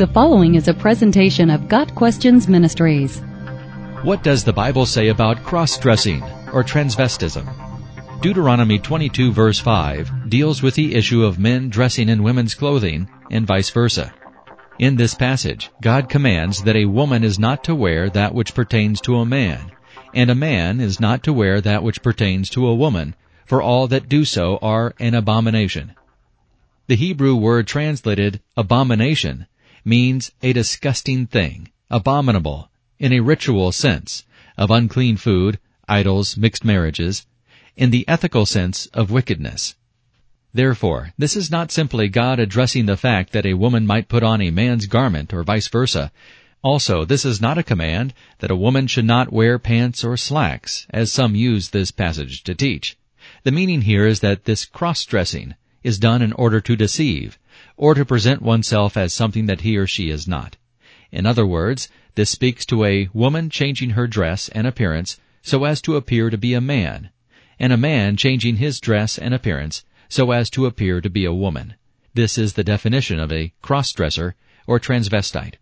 The following is a presentation of Got Questions Ministries. What does the Bible say about cross-dressing or transvestism? Deuteronomy 22 verse 5 deals with the issue of men dressing in women's clothing and vice versa. In this passage, God commands that a woman is not to wear that which pertains to a man, and a man is not to wear that which pertains to a woman, for all that do so are an abomination. The Hebrew word translated abomination means a disgusting thing, abominable, in a ritual sense, of unclean food, idols, mixed marriages, in the ethical sense of wickedness. Therefore, this is not simply God addressing the fact that a woman might put on a man's garment or vice versa. Also, this is not a command that a woman should not wear pants or slacks, as some use this passage to teach. The meaning here is that this cross-dressing is done in order to deceive, or to present oneself as something that he or she is not. In other words, this speaks to a woman changing her dress and appearance so as to appear to be a man, and a man changing his dress and appearance so as to appear to be a woman. This is the definition of a cross-dresser or transvestite.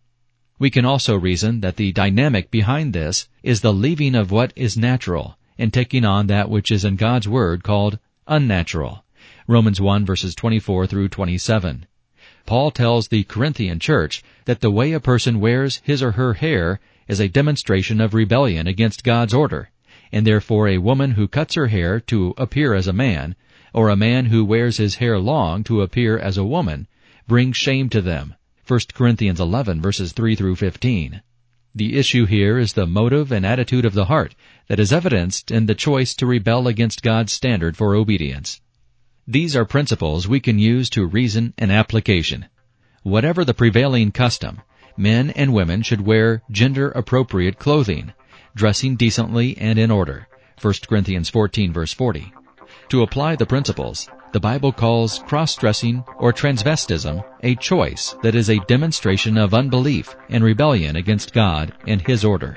We can also reason that the dynamic behind this is the leaving of what is natural and taking on that which is in God's Word called unnatural. Romans 1 verses 24 through 27. Paul tells the Corinthian church that the way a person wears his or her hair is a demonstration of rebellion against God's order, and therefore a woman who cuts her hair to appear as a man, or a man who wears his hair long to appear as a woman, brings shame to them. 1 Corinthians 11 verses 3 through 15. The issue here is the motive and attitude of the heart that is evidenced in the choice to rebel against God's standard for obedience. These are principles we can use to reason and application. Whatever the prevailing custom, men and women should wear gender appropriate clothing, dressing decently and in order. 1 Corinthians 14 verse 40. To apply the principles, the Bible calls cross-dressing or transvestism a choice that is a demonstration of unbelief and rebellion against God and His order.